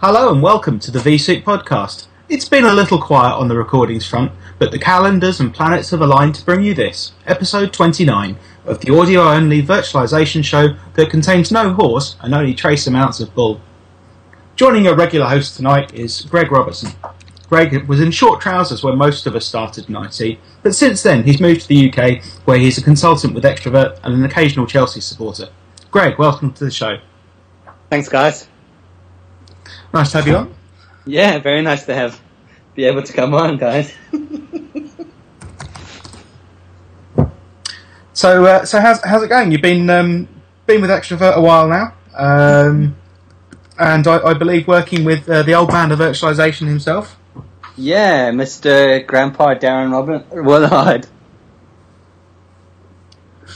Hello and welcome to the vSoup podcast. It's been a little quiet on the recordings front, but the calendars and planets have aligned to bring you this, episode 29 of the audio only virtualization show that contains no horse and only trace amounts of bull. Joining a regular host tonight is Gregg Robertson. Gregg was in short trousers when most of us started in IT, but since then he's moved to the UK where he's a consultant with Xtravirt and an occasional Chelsea supporter. Gregg, welcome to the show. Thanks, guys. Nice to have you on. Yeah, very nice to have be able to come on, guys. So, uh, so how's how's it going? You've been um, been with Xtravirt a while now, um, and I, I believe working with uh, the old man of virtualization himself. yeah, Mr. Grandpa Darren Robin Woollard.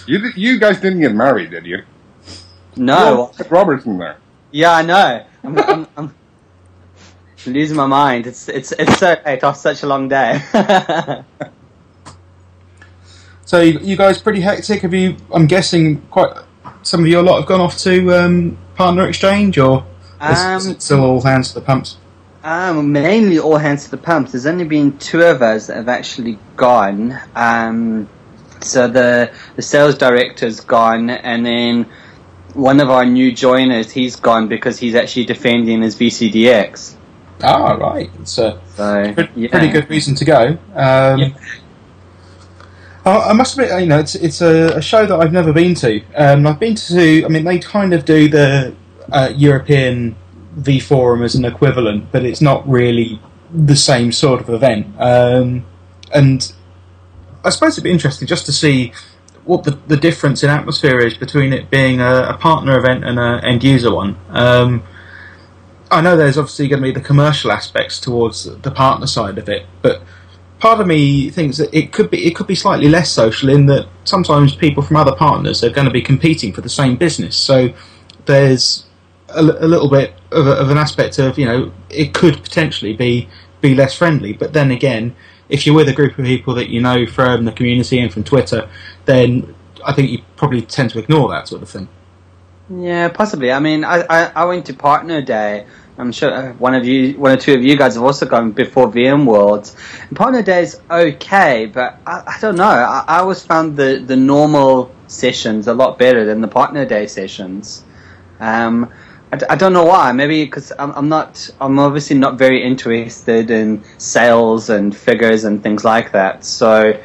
You di- you guys didn't get married, did you? No, Yeah, Robertson there. yeah, I know. I'm, I'm, I'm losing my mind. It's it's it's so late after such a long day. So, you, you guys pretty hectic. Have you? I'm guessing quite some of you a lot have gone off to um, partner exchange, or is, is Um, it still all hands to the pumps? Um, mainly all hands to the pumps. There's only been two of us that have actually gone. Um, so the the sales director's gone, and then one of our new joiners, he's gone because he's actually defending his VCDX. Ah, right. It's a So pretty, yeah. pretty good reason to go. Um, Yeah. I I must admit, you know, it's it's a, a show that I've never been to. Um, I've been to. I mean, they kind of do the uh, European vForum as an equivalent, but it's not really the same sort of event. Um, and I suppose it'd be interesting just to see what the, the difference in atmosphere is between it being a, a partner event and an end user one. Um, I know there's obviously going to be the commercial aspects towards the partner side of it, but part of me thinks that it could be it could be slightly less social in that sometimes people from other partners are going to be competing for the same business. So there's a, a little bit of, a, of an aspect of you know it could potentially be be less friendly, but then again, if you're with a group of people that you know from the community and from Twitter, then I think you probably tend to ignore that sort of thing. Yeah, possibly. I mean, I, I, I went to Partner Day. I'm sure uh, one of you, one or two of you guys have also gone before VMworld. And Partner Day is okay, but I, I don't know. I, I always found the, the normal sessions a lot better than the Partner Day sessions. Um, I, I don't know why. Maybe because I'm, I'm not. I'm obviously not very interested in sales and figures and things like that. So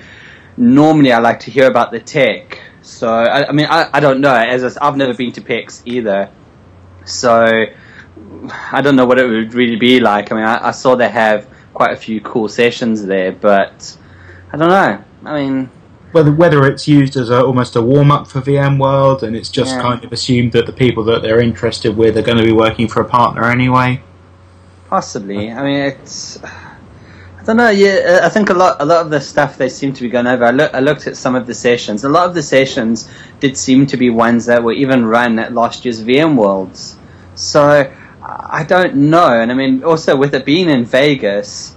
normally I like to hear about the tech. So I, I mean I, I don't know. As I I've never been to PEX either, so I don't know what it would really be like. I mean I, I saw they have quite a few cool sessions there, but I don't know. I mean whether whether it's used as a, almost a warm up for VMworld, and it's just Yeah. kind of assumed that the people that they're interested with are going to be working for a partner anyway. possibly. I mean it's. I don't know. Yeah, uh, I think a lot, a lot of the stuff they seem to be going over. I, look, I looked at some of the sessions. A lot of the sessions did seem to be ones that were even run at last year's VMworlds. So I don't know. And I mean, also with it being in Vegas,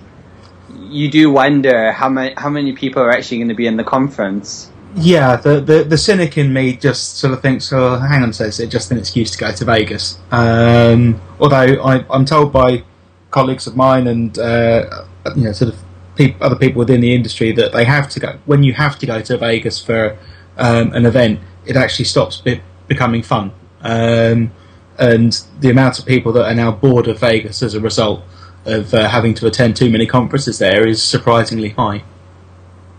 you do wonder how many how many people are actually going to be in the conference. Yeah, the, the the cynic in me just sort of thinks, oh, hang on second, it's just an excuse to go to Vegas. Um, although I, I'm told by colleagues of mine and uh, you know sort of other people within the industry that they have to go when you have to go to Vegas for um, an event, it actually stops be- becoming fun. Um, and the amount of people that are now bored of Vegas as a result of uh, having to attend too many conferences there is surprisingly high.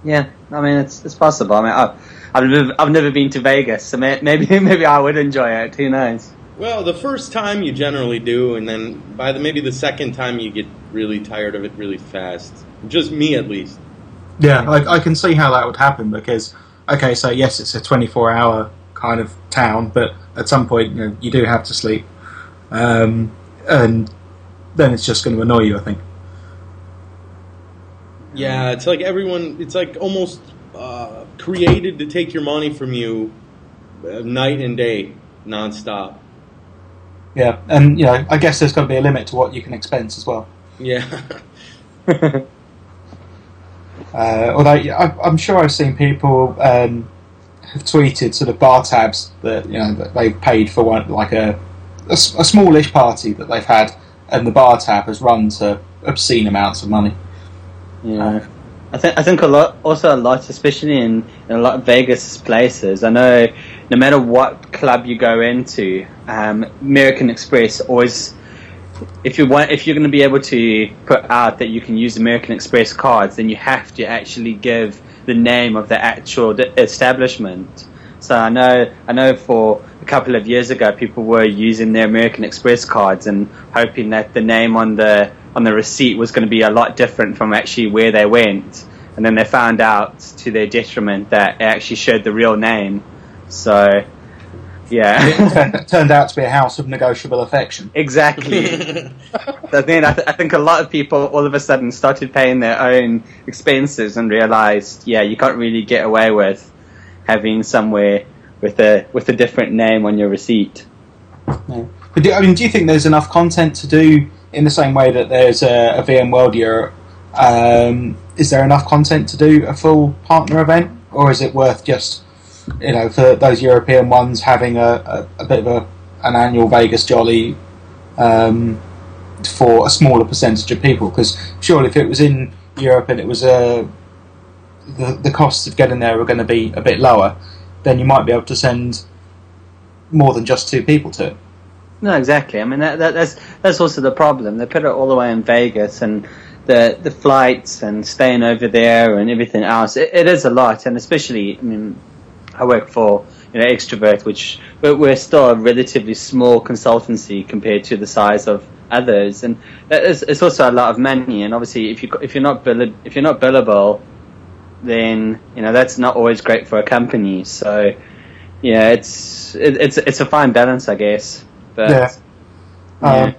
Yeah, I mean it's it's possible. I mean I've I've never, I've never been to Vegas, so may, maybe maybe I would enjoy it. Who knows? Well, the first time you generally do, and then by the maybe the second time you get really tired of it really fast. Just me, at least. Yeah, I, I can see how that would happen because, okay, so yes, it's a 24 hour kind of town, but at some point, you know, you do have to sleep. Um, and then it's just going to annoy you, I think. Yeah, it's like everyone. It's like almost uh, created to take your money from you, uh, night and day, nonstop. Yeah, and, you know, I guess there's got to be a limit to what you can expense as well. Yeah. Uh, although yeah, I, I'm sure I've seen people um, have tweeted sort of bar tabs that you know that they've paid for one like a smallish party that they've had, and the bar tab has run to obscene amounts of money. Yeah. I think I think a lot, also a lot, especially in, in a lot of Vegas places. I know no matter what club you go into, um, American Express always, if you want, if you're going to be able to put out that you can use American Express cards, then you have to actually give the name of the actual establishment. So I know, I know for a couple of years ago, people were using their American Express cards and hoping that the name on the on the receipt was going to be a lot different from actually where they went. And then they found out to their detriment that it actually showed the real name. So, yeah. It turned, turned out to be a house of negotiable affection. Exactly. so then I, th- I think a lot of people all of a sudden started paying their own expenses and realized, yeah, you can't really get away with having somewhere with a with a different name on your receipt. Yeah. But do, I mean, do you think there's enough content to do in the same way that there's a, a VMworld Europe? Um, is there enough content to do a full partner event, or is it worth just you know for those European ones having a, a, a bit of a, an annual Vegas Jolly um, for a smaller percentage of people? Because surely if it was in Europe and it was a the, the costs of getting there were going to be a bit lower, then you might be able to send more than just two people to it. No, exactly. I mean, that, that, that's that's also the problem. They put it all the way in Vegas, and the the flights and staying over there and everything else. It, it is a lot, and especially, I mean, I work for you know Xtravirt, which we're, we're still a relatively small consultancy compared to the size of others, and is, it's also a lot of money. And obviously, if you if you're not bill, if you're not billable, then you know that's not always great for a company. So yeah, it's it, it's it's a fine balance, I guess. But Yeah. yeah. Um,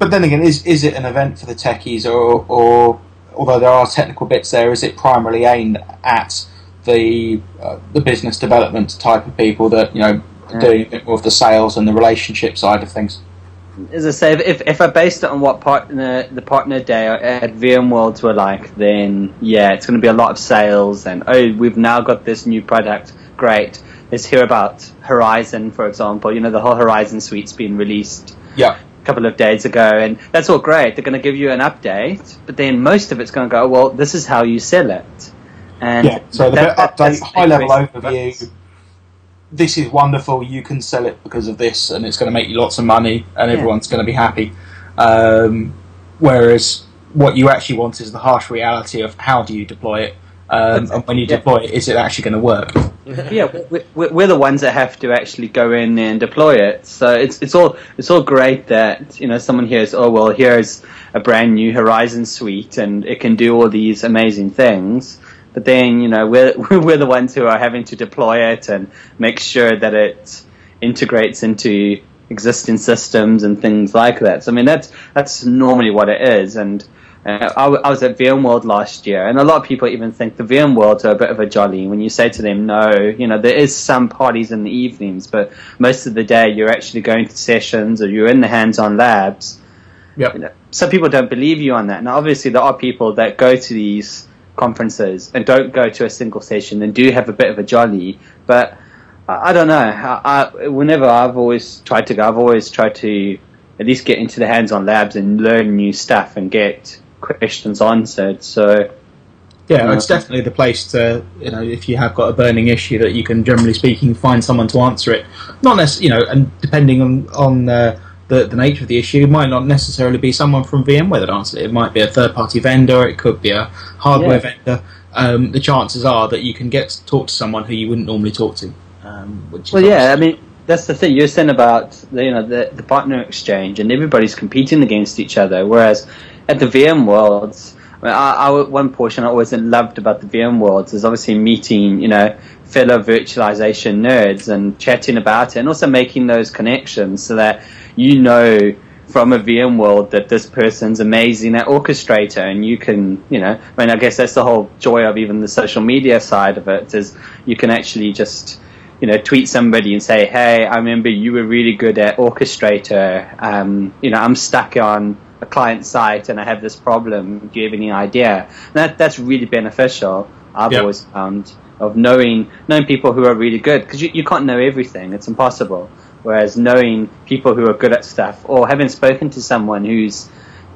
but then again, is is it an event for the techies, or, or although there are technical bits there, is it primarily aimed at the uh, the business development type of people that you know Yeah. doing a bit more of the sales and the relationship side of things? as I say, if if I based it on what partner the partner day at VMworlds were like, then yeah, it's going to be a lot of sales and oh, we've now got this new product. Great. Let's hear about Horizon, for example. You know, the whole Horizon suite's been released Yeah, a couple of days ago, and that's all great. They're going to give you an update, but then most of it's going to go, well, this is how you sell it. And yeah. So the that- that- update, high level overview. This is wonderful. You can sell it because of this, and it's going to make you lots of money, and Yeah. everyone's going to be happy. Um, whereas what you actually want is the harsh reality of how do you deploy it, um, and when you Yeah. deploy it, is it actually going to work? yeah, we- we- we're the ones that have to actually go in and deploy it. So it's it's all it's all great that you know someone hears, oh well, here's a brand new Horizon suite and it can do all these amazing things. But then you know we're we're the ones who are having to deploy it and make sure that it integrates into existing systems and things like that. So I mean that's that's normally what it is and. Uh, I, I was at VMworld last year, and a lot of people even think the VMworlds are a bit of a jolly. When you say to them, no, you know, there is some parties in the evenings, but most of the day you're actually going to sessions or you're in the hands-on labs. Yep. You know, some people don't believe you on that. Now, obviously, there are people that go to these conferences and don't go to a single session and do have a bit of a jolly, but I, I don't know. I, I, whenever I've always tried to go, I've always tried to at least get into the hands-on labs and learn new stuff and get questions answered. So Yeah, Yeah. it's definitely the place to, you know, if you have got a burning issue that you can, generally speaking, find someone to answer it. Not necessarily, you know, and depending on on uh, the the nature of the issue, might not necessarily be someone from VMware that answers it. It might be a third party vendor. It could be a hardware Yeah. vendor. Um, the chances are that you can get to talk to someone who you wouldn't normally talk to. Um, Well, yeah, I mean that's the thing you're saying about the, you know the, the partner exchange, and everybody's competing against each other. Whereas at the VMworlds, I mean, I, I, one portion I always loved about the VMworlds is obviously meeting you know fellow virtualization nerds and chatting about it, and also making those connections so that you know from a VMworld that this person's amazing at Orchestrator, and you can, you know, I mean, I guess that's the whole joy of even the social media side of it is you can actually just, you know, tweet somebody and say, hey, I remember you were really good at Orchestrator. Um, you know, I'm stuck on a client site and I have this problem. Do you have any idea? And that that's really beneficial. I've Yep. always found of knowing knowing people who are really good because you, you can't know everything. It's impossible. Whereas knowing people who are good at stuff, or having spoken to someone who's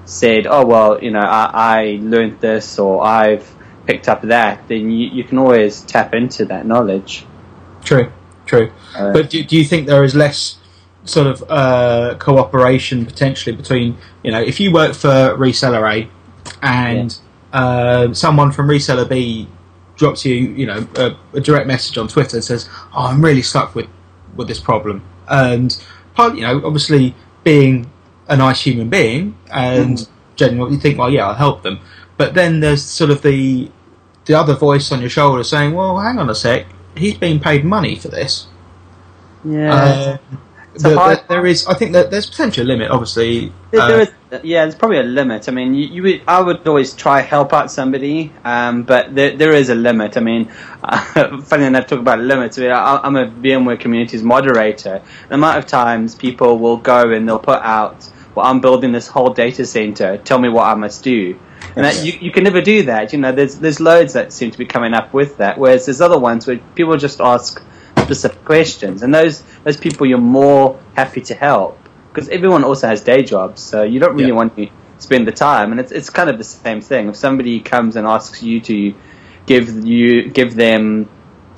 said, "Oh well, you know, I, I learned this or I've picked up that," then you, you can always tap into that knowledge. True, true. Uh, But do, do you think there is less sort of uh, cooperation potentially between, you know, if you work for reseller A and uh, someone from reseller B drops you, you know, a, a direct message on Twitter and says, "Oh, I'm really stuck with with this problem," and part, you know, obviously being a nice human being and mm. genuinely you think, well, yeah, I'll help them. But then there's sort of the the other voice on your shoulder saying, well, hang on a sec, he's being paid money for this. yeah. A the- the- there is, I think that there's potential limit. Obviously, There, uh, there is, yeah, there's probably a limit. I mean, you, you would, I would always try help out somebody, um, but there, there is a limit. I mean, uh, funny enough, talk about limits. I mean, I, I'm a VMware Communities moderator. The amount of times people will go and they'll put out, "Well, I'm building this whole data center. Tell me what I must do." And that, you, you can never do that. You know, there's there's loads that seem to be coming up with that. Whereas there's other ones where people just ask specific questions, and those those people you're more happy to help because everyone also has day jobs, so you don't really Yeah. want to spend the time. And it's it's kind of the same thing. If somebody comes and asks you to give you give them,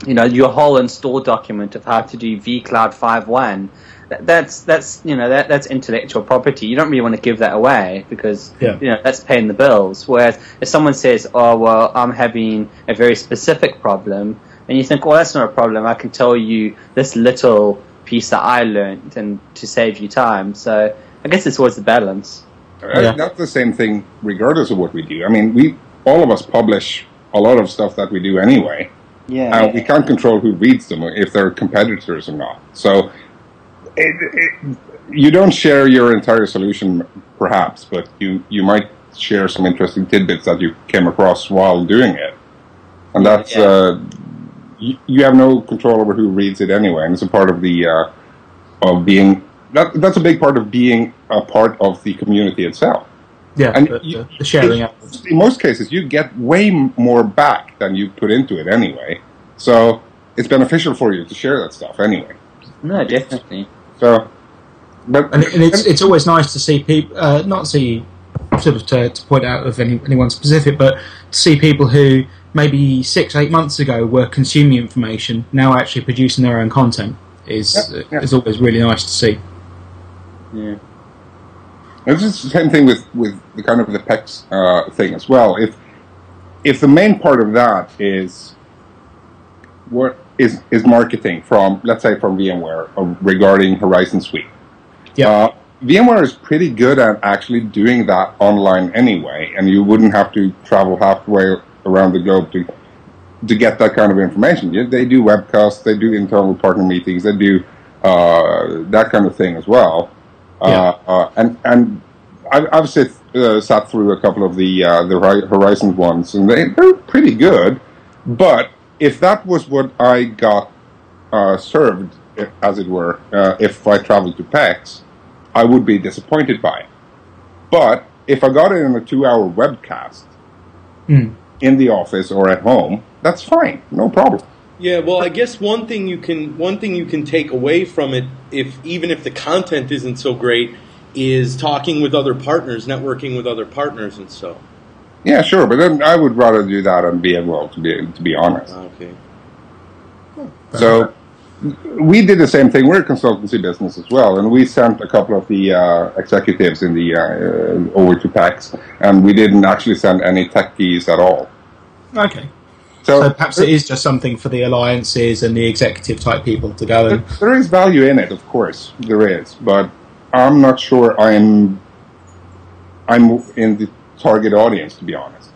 you know, your whole install document of how to do vCloud 5.1, that, that's that's you know that that's intellectual property. You don't really want to give that away because Yeah. you know that's paying the bills. Whereas if someone says, "Oh well, I'm having a very specific problem," and you think, "Well, that's not a problem. I can tell you this little piece that I learned and to save you time." So I guess it's always the balance. Uh, Yeah. That's the same thing, regardless of what we do. I mean, we all of us publish a lot of stuff that we do anyway. Yeah. Uh, we can't control who reads them, if they're competitors or not. So, it, it, you don't share your entire solution, perhaps, but you you might share some interesting tidbits that you came across while doing it, and that's Yeah. uh, you, you have no control over who reads it anyway, and it's a part of the uh, of being that that's a big part of being a part of the community itself. yeah, and the, you- the- the sharing out. In most cases, you get way more back than you put into it anyway. So it's beneficial for you to share that stuff anyway. no, definitely. So, but and, and it's it's always nice to see people, uh, not see sort of to, to point out of any, anyone specific, but to see people who maybe six eight months ago were consuming information now actually producing their own content is is always really nice to see. Yeah. It's just the same thing with, with the kind of the PEX uh, thing as well. If if the main part of that is what is is marketing from let's say from VMware uh, regarding Horizon Suite. Yeah. Uh, VMware is pretty good at actually doing that online anyway, and you wouldn't have to travel halfway around the globe to to get that kind of information. They do webcasts, they do internal partner meetings, they do uh, that kind of thing as well. Yeah. Uh, uh, and and I've, I've sit, uh, sat through a couple of the uh, the Horizon ones, and they, they're pretty good. But if that was what I got uh, served, as it were, uh, if I traveled to PEX, I would be disappointed by it. But if I got it in a two-hour webcast Mm. In the office or at home, that's fine, no problem. Yeah, well, I guess one thing you can one thing you can take away from it, if even if the content isn't so great, is talking with other partners, networking with other partners, and so. Yeah, sure, but then I would rather do that on VMware, to be to be honest. Okay. So we did the same thing. We're a consultancy business as well, and we sent a couple of the uh, executives in the uh, uh, over to PEX, and we didn't actually send any techies at all. Okay, So, so perhaps it is just something for the alliances and the executive type people to go there, and there is value in it, of course, there is, but I'm not sure I'm I'm in the target audience, to be honest.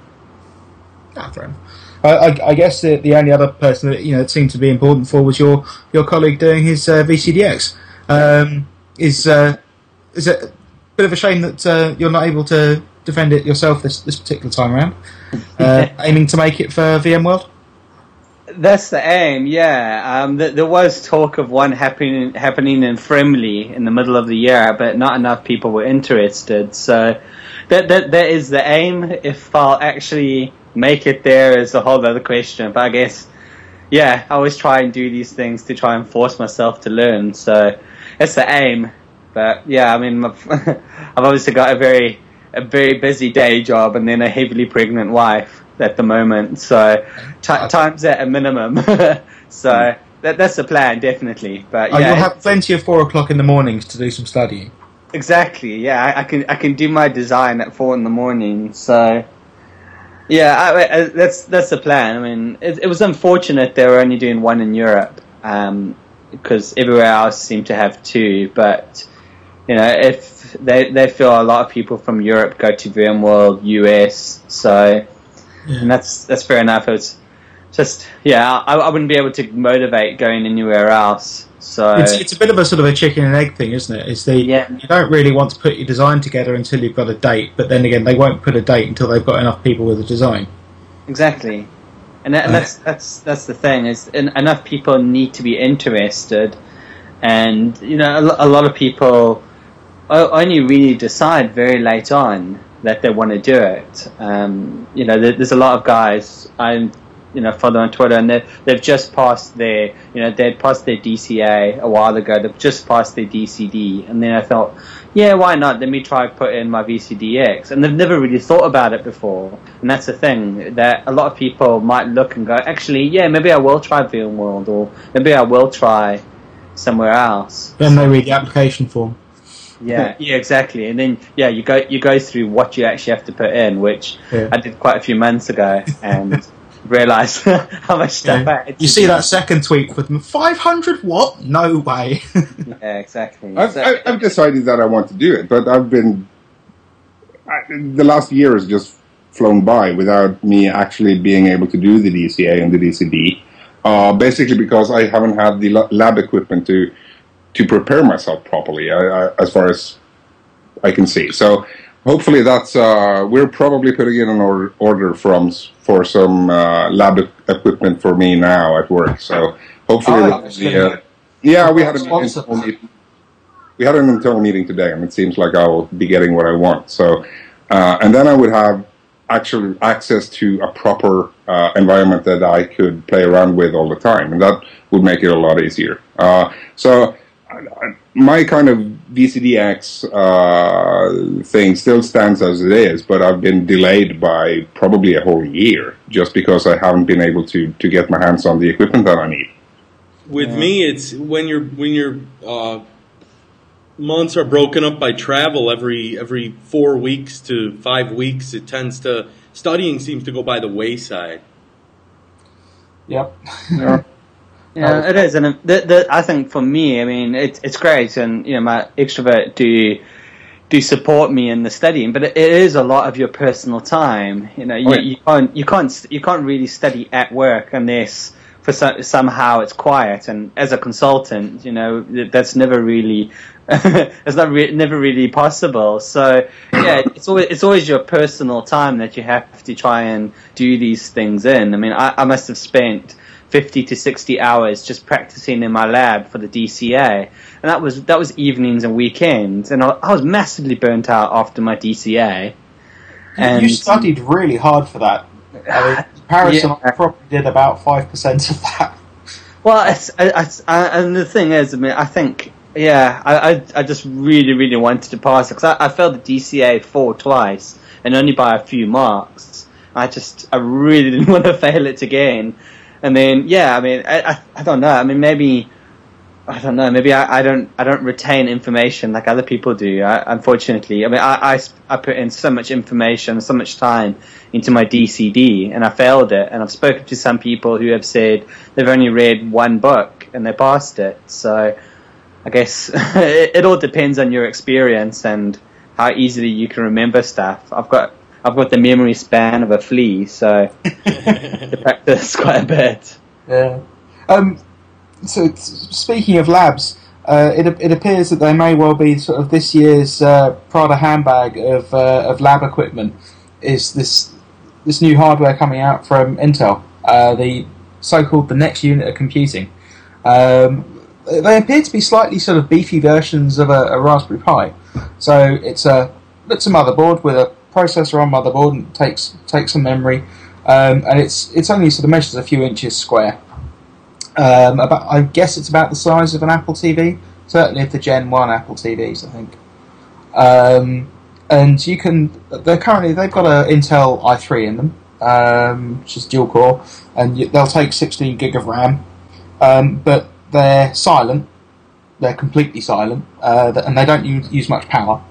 Ah, fair enough. I, I, I guess the, the only other person that you know it seemed to be important for was your your colleague doing his uh, VCDX. Um, is uh, is it a bit of a shame that uh, you're not able to defend it yourself this this particular time around? Uh, aiming to make it for VMworld. That's the aim, yeah. Um, th- there was talk of one happening happening in Frimley in the middle of the year, but not enough people were interested. So that that that is the aim. If I'll actually make it there is a whole other question. But I guess, yeah, I always try and do these things to try and force myself to learn. So that's the aim. But yeah, I mean, I've, I've obviously got a very a very busy day job and then a heavily pregnant wife at the moment. So t- time's at a minimum. so hmm. that, that's the plan, definitely. But Oh, yeah, you'll have plenty of four o'clock in the mornings to do some studying. Exactly. Yeah, I, I can I can do my design at four in the morning. So, yeah, I, I, that's that's the plan. I mean, it, it was unfortunate they were only doing one in Europe um, because everywhere else seemed to have two. But you know, if they they feel a lot of people from Europe go to VMworld US, so and that's that's fair enough. It's just yeah, I, I wouldn't be able to motivate going anywhere else. So It's, it's a bit of a sort of a chicken and egg thing, isn't it? It's the Yeah. you don't really want to put your design together until you've got a date, but then again, they won't put a date until they've got enough people with a design. Exactly, and, that, and that's that's that's the thing is en- enough people need to be interested, and you know a, a lot of people only really decide very late on that they want to do it. Um, you know, there, there's a lot of guys I you know follow on Twitter, and they they've just passed their you know they'd passed their DCA a while ago. They've just passed their DCD, and then I thought. Yeah, why not? Let me try put in my VCDX, and they've never really thought about it before. And that's the thing that a lot of people might look and go, actually, yeah, maybe I will try VMworld, or maybe I will try somewhere else. Then they read the application form. Yeah, yeah, exactly. And then yeah, you go you go through what you actually have to put in, which Yeah. I did quite a few months ago, and realised how much stuff I had You see do. that second tweet with 500 what? No way. Yeah, exactly. I've, So- I- I've decided that I want to do it, but I've been I, the last year has just flown by without me actually being able to do the DCA and the DCD. Uh, basically, because I haven't had the lab equipment to to prepare myself properly, I, I, as far as I can see. So hopefully, that's uh, we're probably putting in an order, order from for some uh, lab equipment for me now at work. So hopefully, Oh, with that's the, uh, yeah, we had an internal meeting. We had an internal meeting today, and it seems like I will be getting what I want. So, uh, and then I would have actual access to a proper uh, environment that I could play around with all the time, and that would make it a lot easier. Uh, so, my kind of VCDX uh, thing still stands as it is, but I've been delayed by probably a whole year just because I haven't been able to to get my hands on the equipment that I need. With me, it's when you're when your uh, months are broken up by travel every every four weeks to five weeks. It tends to studying seems to go by the wayside. yep. Yeah, Oh, it is, and the, the, I think for me, I mean, it's it's great, and you know, my Xtravirt do do support me in the studying, but it, it is a lot of your personal time. You know, you, Oh, yeah. you can't you can't you can't really study at work unless for so, somehow it's quiet. And as a consultant, you know, that's never really it's not re- never really possible. So yeah, it's always it's always your personal time that you have to try and do these things in. I mean, I, I must have spent 50 to 60 hours just practicing in my lab for the DCA. And that was that was evenings and weekends. And I, I was massively burnt out after my DCA. And you studied really hard for that. I mean, Paris and I probably did about 5% of that. Well, it's, I, and the thing is, I mean, I think, yeah, I, I, I just really, really wanted to pass it because I, I failed the DCA four twice and only by a few marks. I just, I really didn't want to fail it again. And then, yeah, I mean, I, I, I don't know. I mean, maybe, I don't know. Maybe I, I don't, I don't retain information like other people do. I, unfortunately, I mean, I, I, I put in so much information, so much time into my DCD, and I failed it. And I've spoken to some people who have said they've only read one book and they passed it. So, I guess it, it all depends on your experience and how easily you can remember stuff. I've got, I've got the memory span of a flea, so to practice quite a bit. Yeah. Um, so, t- speaking of labs, uh, it, it appears that they may well be sort of this year's uh, Prada handbag of, uh, of lab equipment is this this new hardware coming out from Intel, uh, the so-called the next unit of computing. Um, they appear to be slightly sort of beefy versions of a, a Raspberry Pi. So it's a it's a motherboard with a processor on motherboard and takes takes some memory, um, and it's it's only sort of measures a few inches square. Um, about I guess it's about the size of an Apple TV, certainly of the Gen One Apple TVs, I think. Um, and you can. They're currently they've got a Intel i3 in them, um, which is dual core, and they'll take 16 gig of RAM, um, but they're silent. They're completely silent, uh, and they don't use, use much power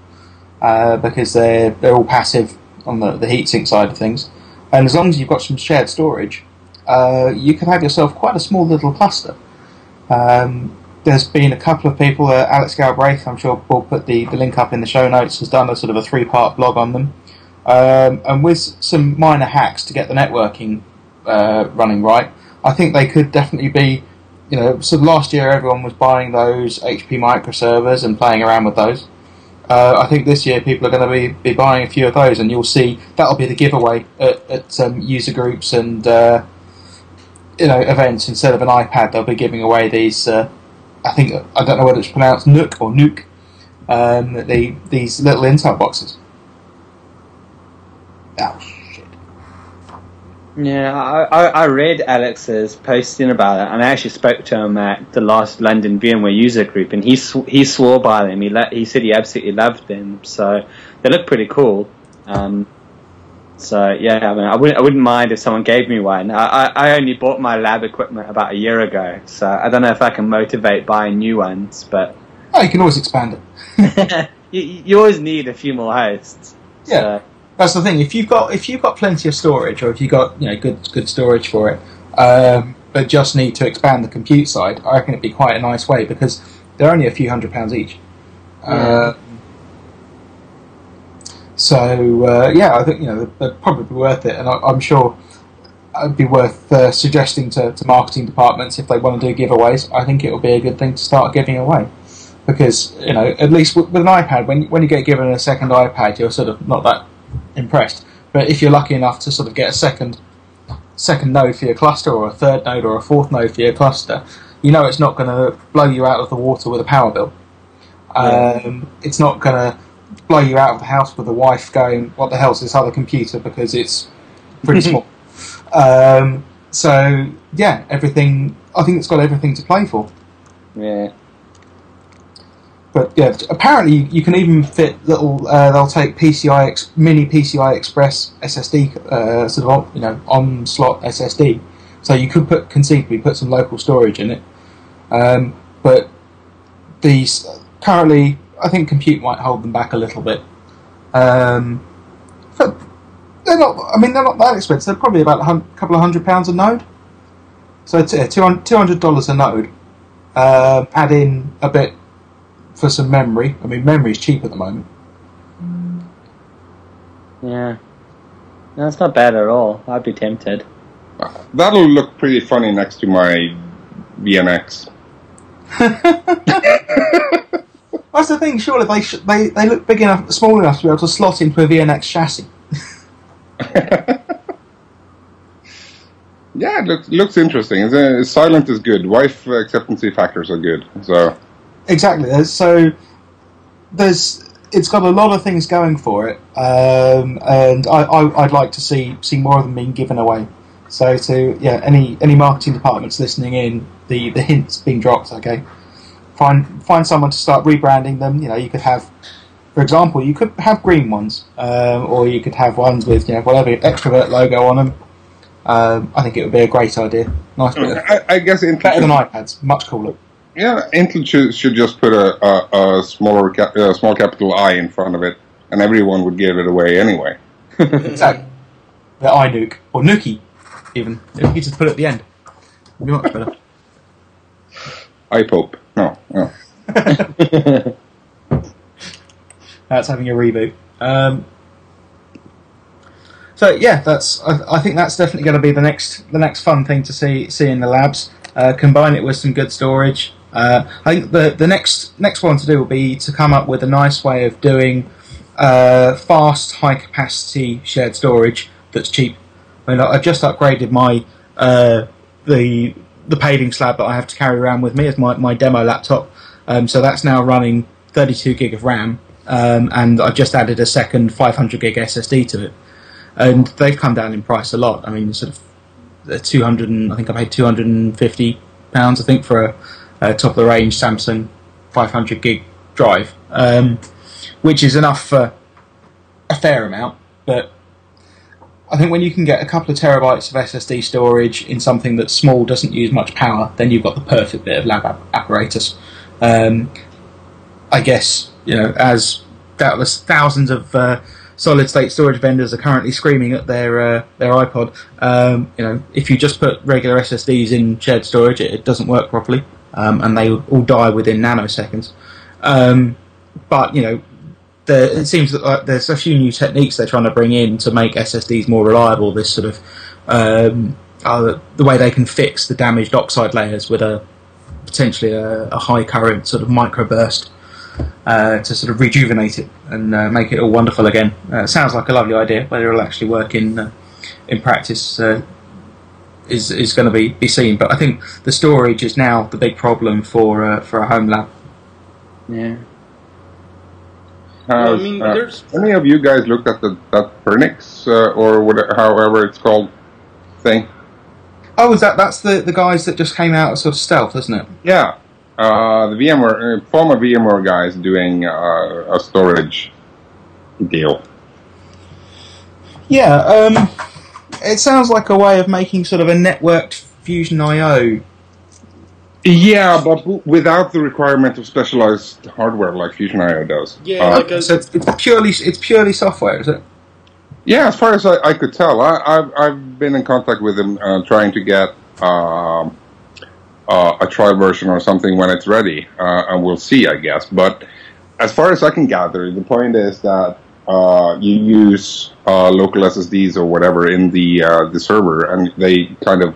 uh, because they're they're all passive on the, the heatsink side of things. And as long as you've got some shared storage, uh, you can have yourself quite a small little cluster. Um, there's been a couple of people, uh, Alex Galbraith, I'm sure we'll put the, the link up in the show notes, has done a sort of a three part blog on them. Um, and with some minor hacks to get the networking uh, running right, I think they could definitely be, you know, so last year everyone was buying those HP microservers and playing around with those. Uh, I think this year people are going to be, be buying a few of those, and you'll see that'll be the giveaway at, at um, user groups and uh, you know events. Instead of an iPad, they'll be giving away these. Uh, I think I don't know whether it's pronounced Nook or Nuke. Um, the, these little Intel boxes. Shit! Yeah, I, I, I read Alex's posting about it, and I actually spoke to him at the last London VMware user group, and he sw- he swore by them. He he said he absolutely loved them, so they look pretty cool. Um, so yeah, I mean, I wouldn't I wouldn't mind if someone gave me one. I, I, I only bought my lab equipment about a year ago, so I don't know if I can motivate buying new ones, but Oh, you can always expand it. you, you always need a few more hosts. Yeah. So, That's the thing. If you've got if you've got plenty of storage, or if you've got you know good good storage for it, um, but just need to expand the compute side, I reckon it'd be quite a nice way because they're only a few hundred pounds each. Yeah. Um, so uh, yeah, I think you know they're probably worth it, and I, I'm sure it'd be worth uh, suggesting to, to marketing departments if they want to do giveaways. I think it would be a good thing to start giving away because you know at least with, with an iPad, when when you get given a second iPad, you're sort of not that impressed. But if you're lucky enough to sort of get a second second node for your cluster, or a third node, or a fourth node for your cluster, you know it's not going to blow you out of the water with a power bill. Um, it's not going to blow you out of the house with a wife going, "What the hell's this other computer?" Because it's pretty small. Um, so yeah, everything. I think it's got everything to play for. yeah. But yeah, apparently you, can even fit little. Uh, they'll take PCI mini PCI Express SSD, uh, sort of on, you know on slot SSD. So you could put conceivably put some local storage in it. Um, but these currently, I think compute might hold them back a little bit. Um, but they're not. I mean, they're not that expensive. They're probably about a couple of hundred pounds a node. So two hundred dollars a node. Um add in a bit for some memory. I mean, memory is cheap at the moment. Yeah. No, it's not bad at all. I'd be tempted. That'll look pretty funny next to my VNX. That's the thing. Surely they sh- they they look big enough, small enough to be able to slot into a VNX chassis. Yeah, it looks, looks interesting. It's, uh, silent is good. Wife acceptancy factors are good. So Exactly. So there's it's got a lot of things going for it, um, and I, I'd like to see see more of them being given away. So to yeah, any any marketing departments listening in, the the hints being dropped. Okay, find find someone to start rebranding them. You know, you could have. For example, you could have green ones, um, or you could have ones with you know whatever Xtravirt logo on them. Um, I think it would be a great idea. Nice bit of, I, I guess in better than iPads, much cooler. Yeah, Intel should, should just put a, a, a smaller cap, uh, small capital I in front of it, and everyone would give it away anyway. Exactly. The I nuke Or Nuki, even. If you just put it at the end. It'd be much better. iPope. No, no. That's having a reboot. Um, so yeah, that's. I, I think that's definitely going to be the next the next fun thing to see see in the labs. Uh, combine it with some good storage. Uh, I think the the next next one to do will be to come up with a nice way of doing uh, fast, high capacity shared storage that's cheap. I mean, I've just upgraded my uh, the the paving slab that I have to carry around with me as my, my demo laptop. Um, so that's now running 32 gig of RAM, um, and I've just added a second 500 gig SSD to it. And they've come down in price a lot. I mean, sort of 200. And, I think I paid 250 pounds. I think for a, a top of the range Samsung 500 gig drive, um, which is enough for a fair amount. But I think when you can get a couple of terabytes of SSD storage in something that's small, doesn't use much power, then you've got the perfect bit of lab ap- apparatus. Um, I guess you know, as doubtless thousands of uh, solid state storage vendors are currently screaming at their uh, their iPod. Um, you know, if you just put regular SSDs in shared storage, it, it doesn't work properly, um, and they all die within nanoseconds. Um, but you know, there, it seems that like, there's a few new techniques they're trying to bring in to make SSDs more reliable. This sort of um, uh, the way they can fix the damaged oxide layers with a potentially a, a high current sort of microburst uh, to sort of rejuvenate it and uh, make it all wonderful again. Uh, sounds like a lovely idea. Whether it'll actually work in uh, in practice uh, is is going to be, be seen. But I think the storage is now the big problem for uh, for a home lab. Yeah. Well, I mean, uh, there's any of you guys looked at the that Pernix uh, or whatever, however it's called thing? Oh, is that that's the, the guys that just came out of sort of stealth, isn't it? Yeah, uh, the VMware uh, former VMware guys doing uh, a storage deal. Yeah, um, it sounds like a way of making sort of a networked Fusion I/O. Yeah, but without the requirement of specialized hardware like Fusion IO does. Yeah, Uh, like a- So it's, it's purely it's purely software, is it? Yeah, as far as I, I could tell, I, I've, I've been in contact with them uh, trying to get um, uh, a trial version or something when it's ready, uh, and we'll see, I guess. But as far as I can gather, the point is that uh, you use uh, local SSDs or whatever in the uh, the server, and they kind of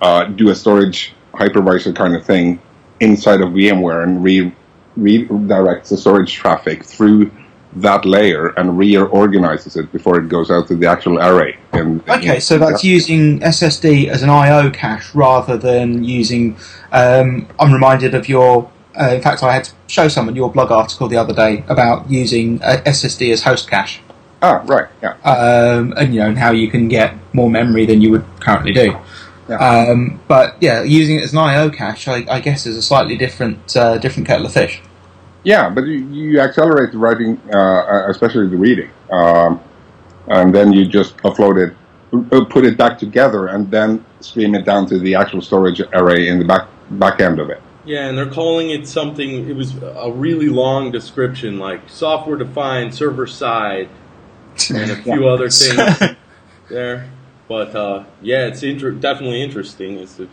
uh, do a storage hypervisor kind of thing inside of VMware and re- redirects the storage traffic through that layer and reorganizes it before it goes out to the actual array. And, Okay, so that's using SSD as an I/O cache rather than using. Um, I'm reminded of your. Uh, in fact, I had to show someone your blog article the other day about using uh, SSD as host cache, ah right, yeah, um, and you know, and how you can get more memory than you would currently do. Yeah. Um, but yeah, using it as an I/O cache, I, I guess, is a slightly different uh, different kettle of fish. yeah. But you, you accelerate the writing, uh, especially the reading, um, and then you just upload it, uh, put it back together, and then stream it down to the actual storage array in the back back end of it. Yeah, and they're calling it something. It was a really long description, like software defined, server side, and a few other things there. But uh, yeah, it's inter- definitely interesting. It's a,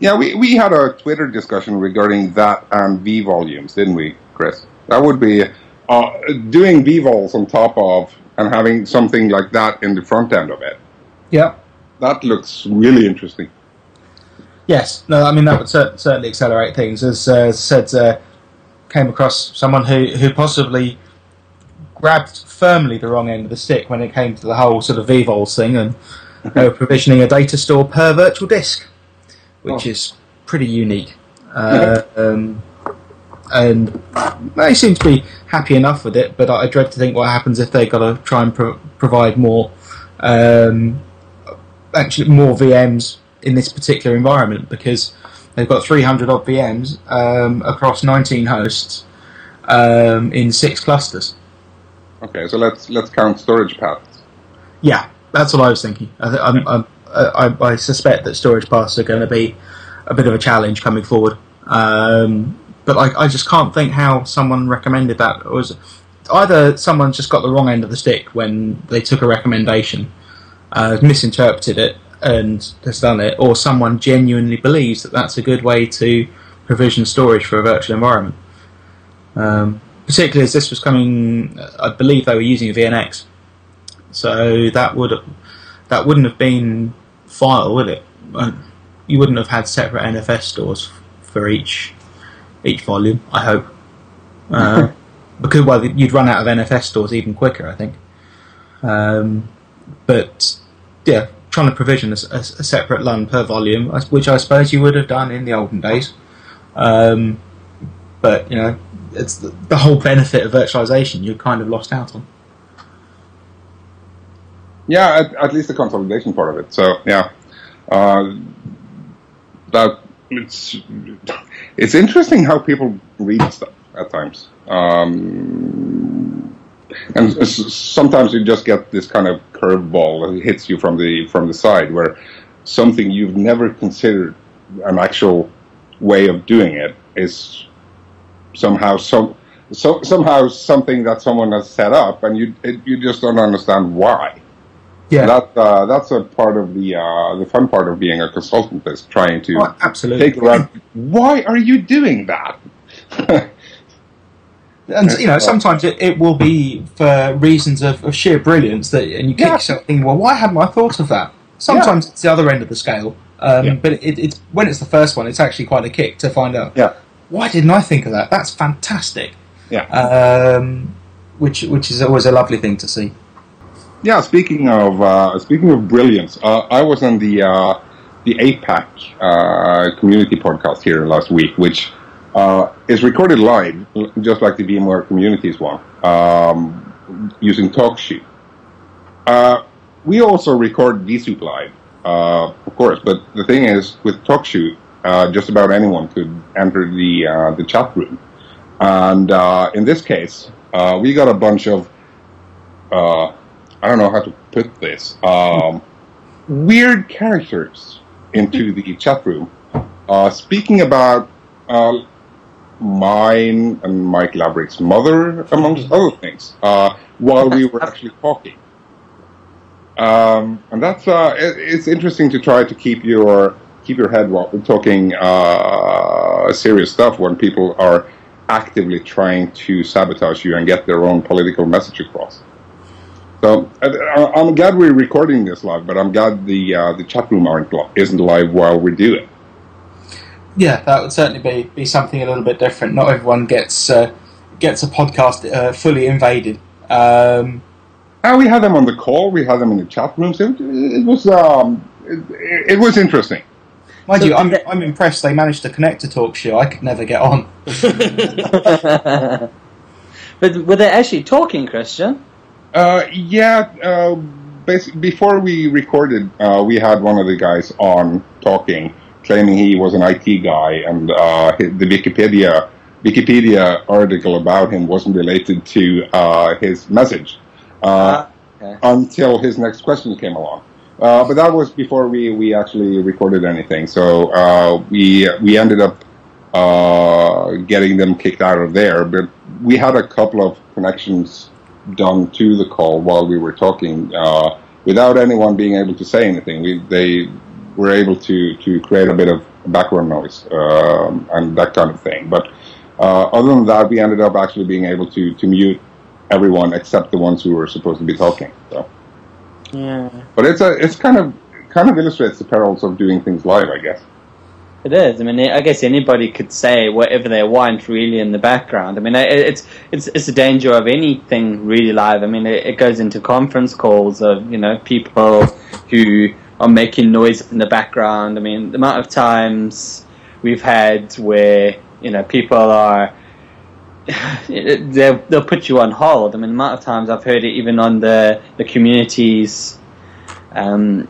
Yeah, we, we had a Twitter discussion regarding that and V volumes, didn't we, Chris? That would be uh, doing vVols on top of and having something like that in the front end of it. Yeah. That looks really interesting. Yes, no, I mean that would cer- certainly accelerate things. As uh, said, uh, came across someone who who possibly grabbed firmly the wrong end of the stick when it came to the whole sort of VVols thing, and they were provisioning a data store per virtual disk, which Oh. is pretty unique. Uh, um, and they seem to be happy enough with it, but I dread to think what happens if they've got to try and pro- provide more, um, actually more VMs in this particular environment because they've got 300 odd VMs um, across 19 hosts um, in six clusters. Okay, so let's let's count storage paths. Yeah, that's what I was thinking. I, th- I'm, I, I suspect that storage paths are going to be a bit of a challenge coming forward. Um, but I, I just can't think how someone recommended that. It was either someone just got the wrong end of the stick when they took a recommendation, uh, misinterpreted it, and has done it, or someone genuinely believes that that's a good way to provision storage for a virtual environment. Um, particularly as this was coming, I believe they were using a VNX, so that would that wouldn't have been file, would it? Uh, You wouldn't have had separate NFS stores for each each volume. I hope, uh, because well, you'd run out of NFS stores even quicker, I think. Um, but yeah, trying to provision a separate LUN per volume, which I suppose you would have done in the olden days. Um, but you know, it's the, the whole benefit of virtualization you're kind of lost out on. Yeah, at, at least the consolidation part of it. So yeah, uh, that it's it's interesting how people read stuff at times. Um, and sometimes you just get this kind of curveball that hits you from the from the side, where something you've never considered an actual way of doing it is somehow so, so somehow something that someone has set up, and you it, you just don't understand why. Yeah, That uh, that's a part of the uh, the fun part of being a consultant is trying to Oh, absolutely. figure out why are you doing that. And you know, sometimes it, it will be for reasons of, of sheer brilliance that, and you kick Yeah. yourself thinking, "Well, why hadn't I thought of that?" Sometimes it's the other end of the scale, um, Yeah. but it, it's when it's the first one, it's actually quite a kick to find out. Yeah. Why didn't I think of that? That's fantastic. Yeah. Um, which which is always a lovely thing to see. Yeah, speaking of uh, speaking of brilliance, uh, I was on the uh, the APAC uh, community podcast here last week, which uh, is recorded live, just like the VMware Communities one, um, using TalkShoe. Uh, we also record vSoup live, uh, of course, but the thing is, with TalkShoe, uh, just about anyone could enter the uh, the chat room, and uh, in this case, uh, we got a bunch of uh, I don't know how to put this. Um, weird characters into the chat room, uh, speaking about uh, mine and Mike Laverick's mother, amongst other things, uh, while we were actually talking. Um, and that's uh, it, it's interesting to try to keep your keep your head while talking uh, serious stuff when people are actively trying to sabotage you and get their own political message across. So I- I'm glad we're recording this live, but I'm glad the uh, the chat room aren't isn't live while we do it. Yeah, that would certainly be, be something a little bit different. Not everyone gets uh, gets a podcast uh, fully invaded. Um, And we had them on the call. We had them in the chat rooms. It, it was um, it, it was interesting. mind So you, I'm, they- I'm impressed they managed to connect to TalkShoe. I could never get on. but were they actually talking, Christian? Uh, yeah, uh, basi- before we recorded, uh, we had one of the guys on talking, claiming he was an IT guy, and uh, the Wikipedia Wikipedia article about him wasn't related to uh, his message uh, okay. until his next question came along. Uh, but that was before we, we actually recorded anything. So uh, we we ended up uh, getting them kicked out of there. But we had a couple of connections done to the call while we were talking, uh, without anyone being able to say anything. We they were able to to create a bit of background noise um, and that kind of thing. But uh, other than that, we ended up actually being able to to mute everyone except the ones who were supposed to be talking. So. Yeah. But it's a it's kind of kind of illustrates the perils of doing things live, I guess. It is. I mean, I guess anybody could say whatever they want, really, in the background. I mean, it's it's it's a danger of anything really live. I mean, it, it goes into conference calls of you know people who are making noise in the background. I mean, the amount of times we've had where you know people are they'll they'll put you on hold. I mean, the amount of times I've heard it even on the the communities. Um,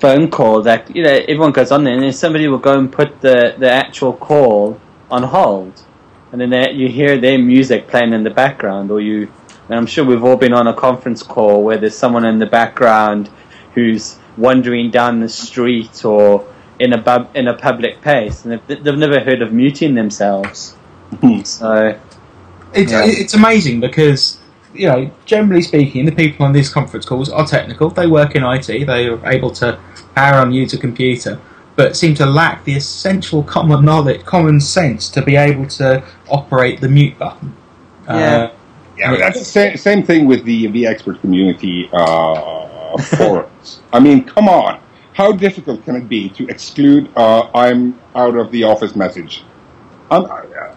phone call that you know everyone goes on there and then somebody will go and put the, the actual call on hold and then they, you hear their music playing in the background or you and I'm sure we've all been on a conference call where there's someone in the background who's wandering down the street or in a bub, in a public place and they've, they've never heard of muting themselves so It's Yeah. it's amazing because you know, generally speaking, the people on these conference calls are technical. They work in IT. They are able to power on use a computer, but seem to lack the essential common knowledge, common sense to be able to operate the mute button. Yeah. Uh, Yeah, that's the same, same thing with the the expert community uh, forums. I mean, come on, how difficult can it be to exclude uh, "I'm out of the office" message? Um,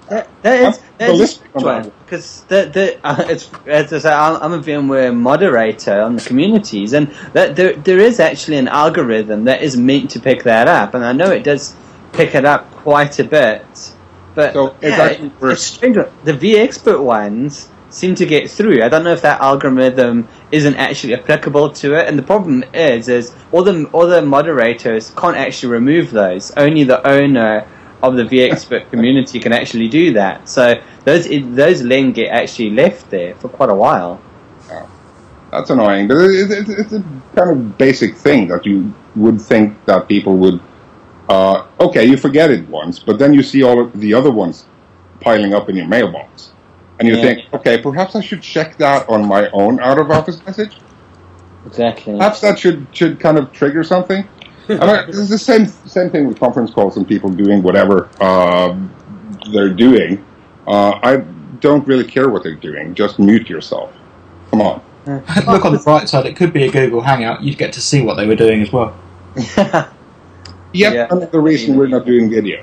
That, that is I'm that is ballistic on one that. because the the uh, it's as I say, I'm I'm a VMware moderator on the communities, and that there there is actually an algorithm that is meant to pick that up, and I know it does pick it up quite a bit. But So yeah, it- it's strange. The vExpert ones seem to get through. I don't know if that algorithm isn't actually applicable to it, and the problem is is all the all the moderators can't actually remove those. Only the owner of the VExpert community can actually do that. So those those links get actually left there for quite a while. That's annoying, but it, it, it's a kind of basic thing that you would think that people would. Uh, okay, you forget it once, but then you see all the other ones piling up in your mailbox, and you Yeah. think, okay, perhaps I should check that on my own out of office message. Exactly. Perhaps that should should kind of trigger something. I mean, it's the same same thing with conference calls and people doing whatever um they're doing. Uh, I don't really care what they're doing. Just mute yourself. Come on. Look on the bright side, it could be a Google Hangout. You'd get to see what they were doing as well. Yep, Yeah. another reason we're not doing video.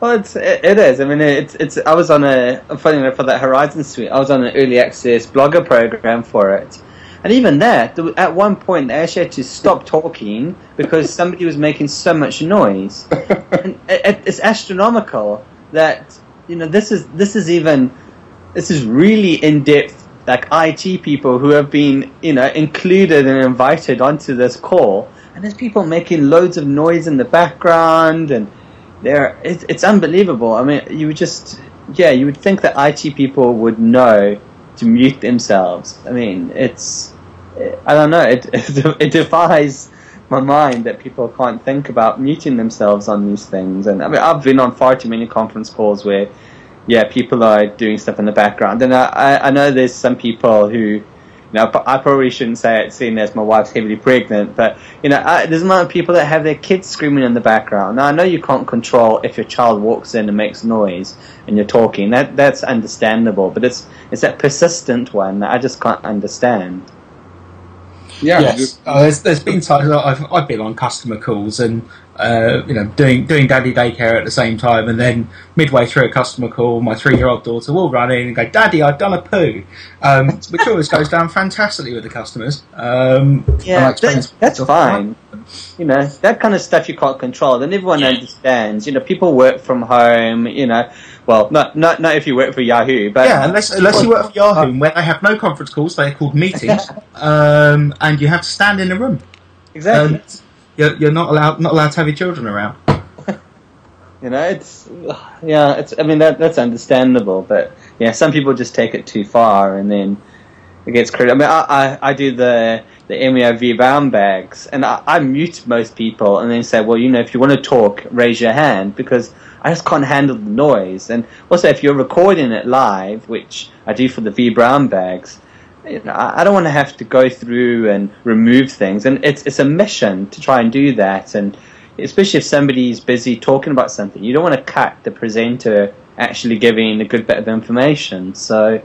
Well, it's it, it is. I mean, it's it's. I was on a funny enough for that Horizon Suite. I was on an early access blogger program for it, and even there, at one point, they actually had to stop talking because somebody was making so much noise. and it- it's astronomical that you know this is this is even this is really in depth. Like IT people who have been, you know, included and invited onto this call, and there's people making loads of noise in the background, and they're it's, it's unbelievable. I mean, you would just yeah, you would think that IT people would know to mute themselves. I mean, it's I don't know. It it, it defies my mind that people can't think about muting themselves on these things. And I mean, I've been on far too many conference calls where yeah, people are doing stuff in the background. And I, I know there's some people who. You know, I probably shouldn't say it, seeing as my wife's heavily pregnant. But you know, I, there's a lot of people that have their kids screaming in the background. Now, I know you can't control if your child walks in and makes noise and you're talking. That that's understandable. But it's it's that persistent one that I just can't understand. Yeah, yes, just- uh, there's, there's been times I've, I've been on customer calls and uh, you know doing doing daddy daycare at the same time, and then midway through a customer call, my three year old daughter will run in and go, "Daddy, I've done a poo," um, which always goes down fantastically with the customers. Um, Yeah, that, that's fine. You know, that kind of stuff you can't control. And everyone understands. You know, people work from home. You know, well, not not not if you work for Yahoo, but Yeah, unless unless you work for Yahoo, where they have no conference calls, they are called meetings, um, and you have to stand in a room. exactly. You're, you're not allowed not allowed to have your children around. You know, it's yeah, it's. I mean, that that's understandable, but yeah, some people just take it too far, and then it gets crazy. I mean, I I, I do the the EMEA vBrownBags, and I, I mute most people, and then say, well, you know, if you want to talk, raise your hand, because I just can't handle the noise. And also, if you're recording it live, which I do for the vBrownBags. You know, I I don't want to have to go through and remove things, and it's it's a mission to try and do that. And especially if somebody's busy talking about something, you don't want to cut the presenter actually giving a good bit of information. So,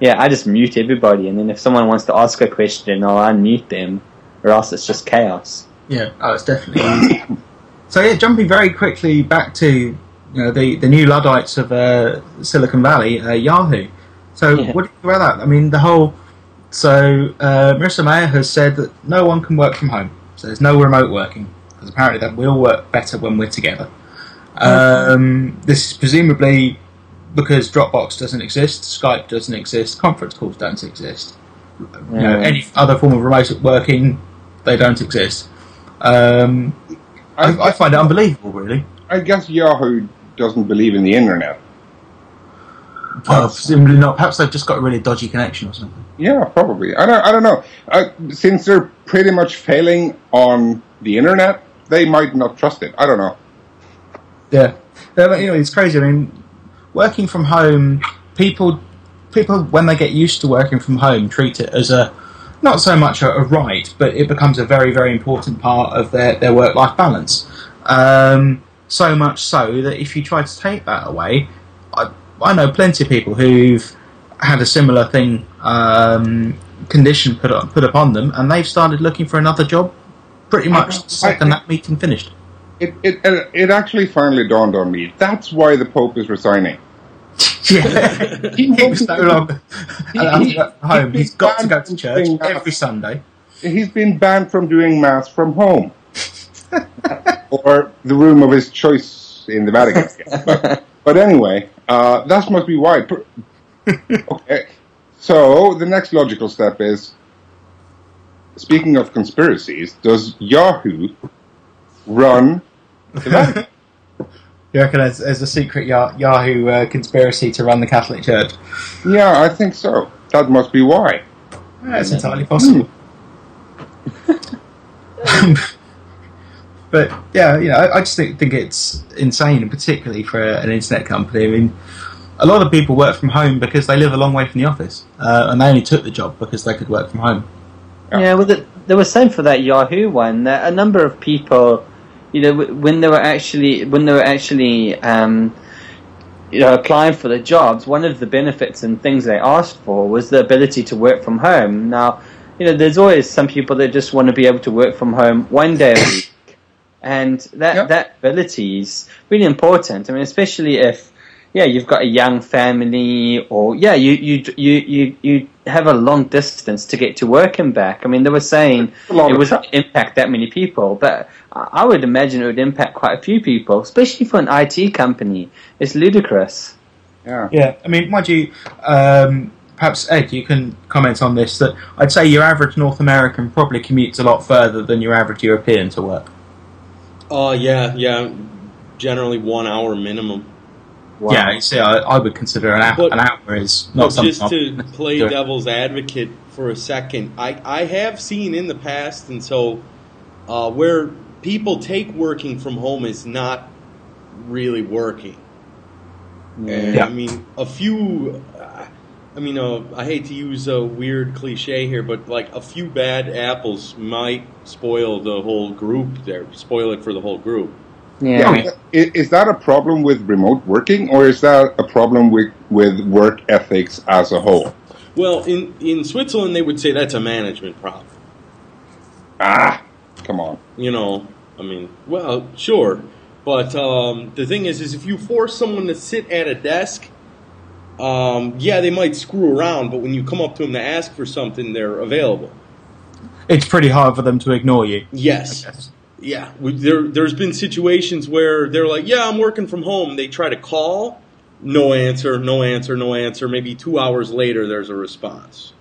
yeah, I just mute everybody, and then if someone wants to ask a question, I'll unmute them, or else it's just chaos. Yeah, oh, it's definitely so yeah, jumping very quickly back to you know the the new luddites of uh, Silicon Valley, uh, Yahoo. So Yeah. what do you think about that? I mean, the whole so uh, Marissa Mayer has said that no one can work from home, so there's no remote working because apparently that will work better when we're together. Um, this is presumably because Dropbox doesn't exist, Skype doesn't exist, conference calls don't exist. You know, any other form of remote working, they don't exist. Um, I, I find it unbelievable, really. I guess Yahoo doesn't believe in the internet. Well, presumably not. Perhaps they've just got a really dodgy connection or something. Yeah, probably. I don't. I don't know. Uh, since they're pretty much failing on the internet, they might not trust it. I don't know. Yeah, Yeah, but, you know, it's crazy. I mean, working from home, people, people when they get used to working from home, treat it as a not so much a, a right, but it becomes a very, very important part of their, their work life balance. Um, so much so that if you try to take that away, I, I know plenty of people who've had a similar thing um, condition put up, put upon them, and they've started looking for another job pretty much I- the second I- that meeting finished. It, it it it actually finally dawned on me. That's why the Pope is resigning. Yeah, He he was no longer He- allowed to he- go home. He's got to go to church every mass. Sunday. He's been banned from doing mass from home, or the room of his choice in the Vatican. But, but anyway, uh, that must be why. Okay, so the next logical step is. Speaking of conspiracies, does Yahoo run. You reckon there's, there's a secret Yahoo uh, conspiracy to run the Catholic Church? yeah, I think so. That must be why. Yeah, it's entirely possible. but yeah, you know, I, I just think, think it's insane, particularly for an internet company. I mean, a lot of people work from home because they live a long way from the office, uh, and they only took the job because they could work from home. Yeah. Yeah, well, the, there was same for that Yahoo one. That a number of people, you know, when they were actually when they were actually, um, you know, applying for the jobs, one of the benefits and things they asked for was the ability to work from home. Now, you know, there's always some people that just want to be able to work from home one day a week, and that Yep. that ability is really important. I mean, especially if yeah, you've got a young family, or yeah, you you you you, you have a long distance to get to work and back. I mean, they were saying it of wouldn't impact that many people, but I I would imagine it would impact quite a few people, especially for an IT company. It's ludicrous. Yeah. Yeah, I mean, mind you, um, perhaps Ed, you can comment on this. That I'd say your average North American probably commutes a lot further than your average European to work. Uh, yeah, yeah. Generally one hour minimum. Wow. Yeah, you see, I, I would consider an hour, But- an hour is not something. just to play devil's advocate for a second, I, I have seen in the past, and so uh, where people take working from home is not really working. And Yeah. I mean, a few. I mean, uh, I hate to use a weird cliche here, but like a few bad apples might spoil the whole group. There, spoil it for the whole group. Yeah. Yeah, i- is that a problem with remote working, or is that a problem with, with work ethics as a whole? Well, in in Switzerland, they would say that's a management problem. Ah, come on. you know, I mean, well, sure, but um, the thing is, is if you force someone to sit at a desk, um, yeah, they might screw around, but when you come up to them to ask for something, they're available. it's pretty hard for them to ignore you. Yes, yeah. We, there, there's been situations where they're like, "Yeah, I'm working from home." They try to call, no answer, no answer, no answer. Maybe two hours later, there's a response.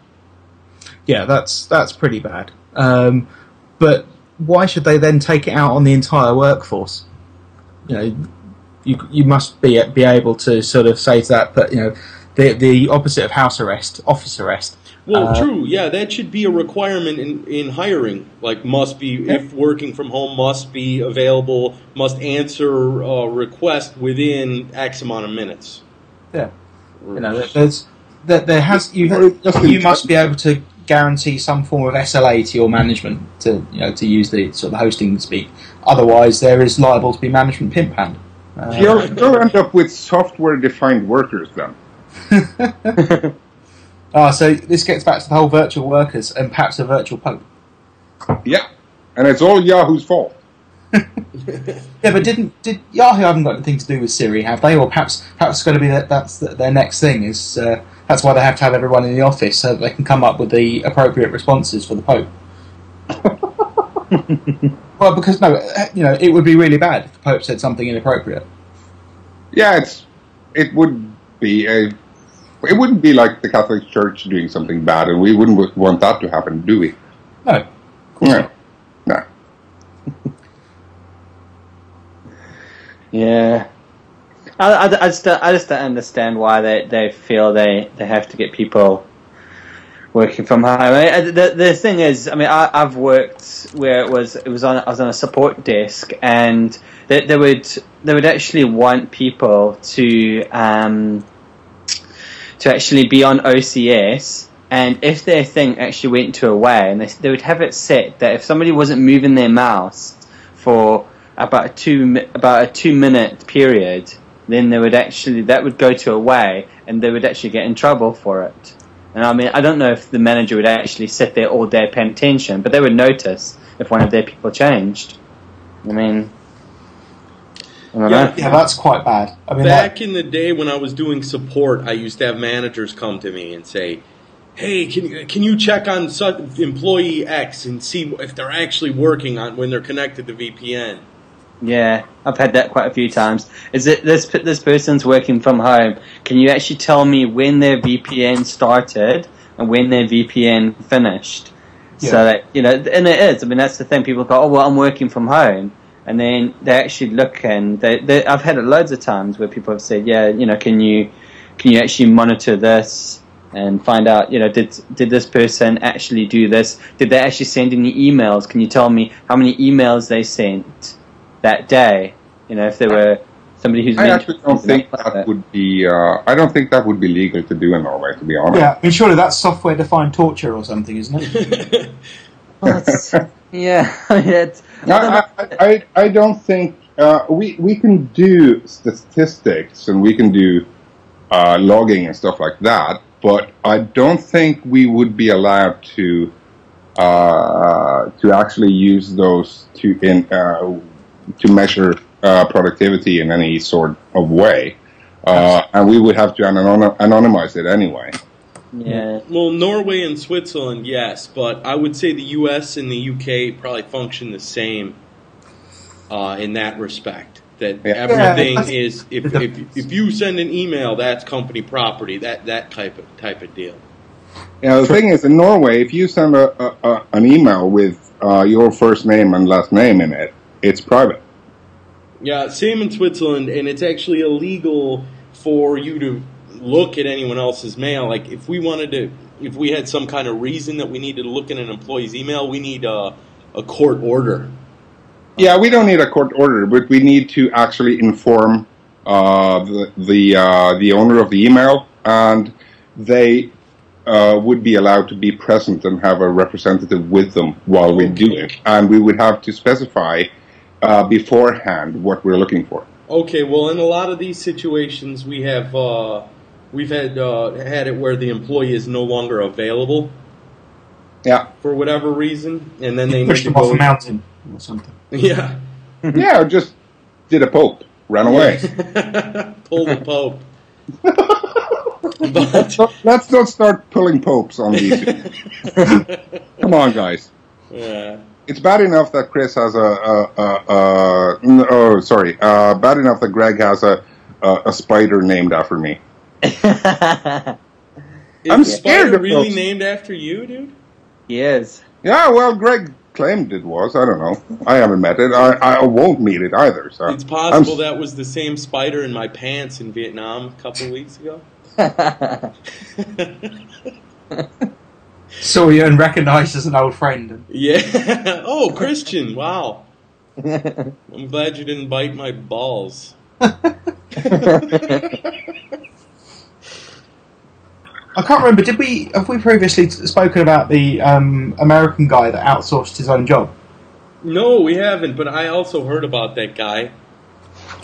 Yeah, that's that's pretty bad. Um, but why should they then take it out on the entire workforce? You know, you you must be be able to sort of say to that, but you know, the the opposite of house arrest, office arrest. Well, Uh, true. Yeah, that should be a requirement in, in hiring. Like, must be if working from home, must be available, must answer a request within X amount of minutes. Yeah. You know, there- there's there, there has you Or just in- you must be able to guarantee some form of SLA to your management to you know to use the sort of hosting speak. Otherwise, there is liable to be management pimp hand. Uh, You'll, you'll end up with software-defined workers then. Ah, so this gets back to the whole virtual workers and perhaps a virtual pope. Yeah, and it's all Yahoo's fault. Yeah, but didn't did Yahoo haven't got anything to do with Siri, have they? Or perhaps perhaps it's going to be that that's the, their next thing is uh, that's why they have to have everyone in the office so that they can come up with the appropriate responses for the pope. well, because no, you know, it would be really bad if the pope said something inappropriate. Yeah, it's it would be a it wouldn't be like the Catholic Church doing something bad, and we wouldn't want that to happen, do we? No, No, no. Yeah. I, I, I, just, don't- I just don't understand why they, they feel they, they have to get people working from home. I mean, uh, the, the thing is, I mean, I, I've worked where it was it was on I was on a support desk, and they, they would they would actually want people to um, to actually be on OCS. And if their thing actually went to away, and they, they would have it set that if somebody wasn't moving their mouse for about a two about a two minute period, then they would actually that would go to away, and they would actually get in trouble for it. And I mean, I don't know if the manager would actually sit there all day paying attention, but they would notice if one of their people changed. I mean, I don't Yeah. know. yeah, that's quite bad. I mean, that, Back in the day when I was doing support, I used to have managers come to me and say, "Hey, can you, can you check on employee X and see if they're actually working on when they're connected to VPN?" Yeah, I've had that quite a few times. Is it this this person's working from home? Can you actually tell me when their VPN started and when their VPN finished? Yeah. So that you know, and it is. I mean, that's the thing. People go, "Oh, well, I'm working from home," and then they actually look and they, they I've had it loads of times where people have said, yeah, you know, can you can you actually monitor this and find out, you know, did did this person actually do this? Did they actually send any emails? Can you tell me how many emails they sent that day? You know, if there were somebody who's I meant actually to- don't think like that would be. Uh, I don't think that would be legal to do in Norway. To be honest. Yeah, I mean, surely that's software defined torture or something, isn't it? Well, it's- yeah, it's, No, I, I, I, I don't think uh, we we can do statistics and we can do uh, logging and stuff like that, but I don't think we would be allowed to uh, to actually use those to in uh, to measure uh, productivity in any sort of way, uh, and we would have to anon- anonymize it anyway. yeah. Well, Norway and Switzerland, yes, but I would say the U.S. and the U.K. probably function the same uh, in that respect. That Yeah. everything Yeah, is if, if if you send an email, that's company property. That that type of type of deal. You know, the thing is, in Norway, if you send a, a, a an email with uh, your first name and last name in it, it's private. Yeah, same in Switzerland, and it's actually illegal for you to look at anyone else's mail. Like if we wanted to, if we had some kind of reason that we needed to look at an employee's email, we need a, a court order. Yeah, we don't need a court order, but we need to actually inform uh, the the, uh, the owner of the email, and they uh, would be allowed to be present and have a representative with them while we do it, and we would have to specify uh, beforehand what we're looking for. Okay, well, in a lot of these situations, we have uh, we've had uh, had it where the employee is no longer available Yeah, for whatever reason, and then they need Pushed to them off a mountain or something. Yeah, yeah, or just did a pope, ran away. pull the pope. but So let's not start pulling popes on these. Come on, guys. yeah. It's bad enough that Chris has a, a, a, a n- oh sorry, uh, bad enough that Gregg has a a, a spider named after me. Is I'm scared spider of really those. named after you, dude? yes. Yeah, well, Gregg claimed it was. I don't know. I haven't met it. I, I won't meet it either. So It's possible I'm- that was the same spider in my pants in Vietnam a couple of weeks ago. Saw you and recognised as an old friend. yeah. Oh, Christian! Wow. I'm glad you didn't bite my balls. I can't remember. Did we have we previously spoken about the um, American guy that outsourced his own job? No, we haven't. But I also heard about that guy.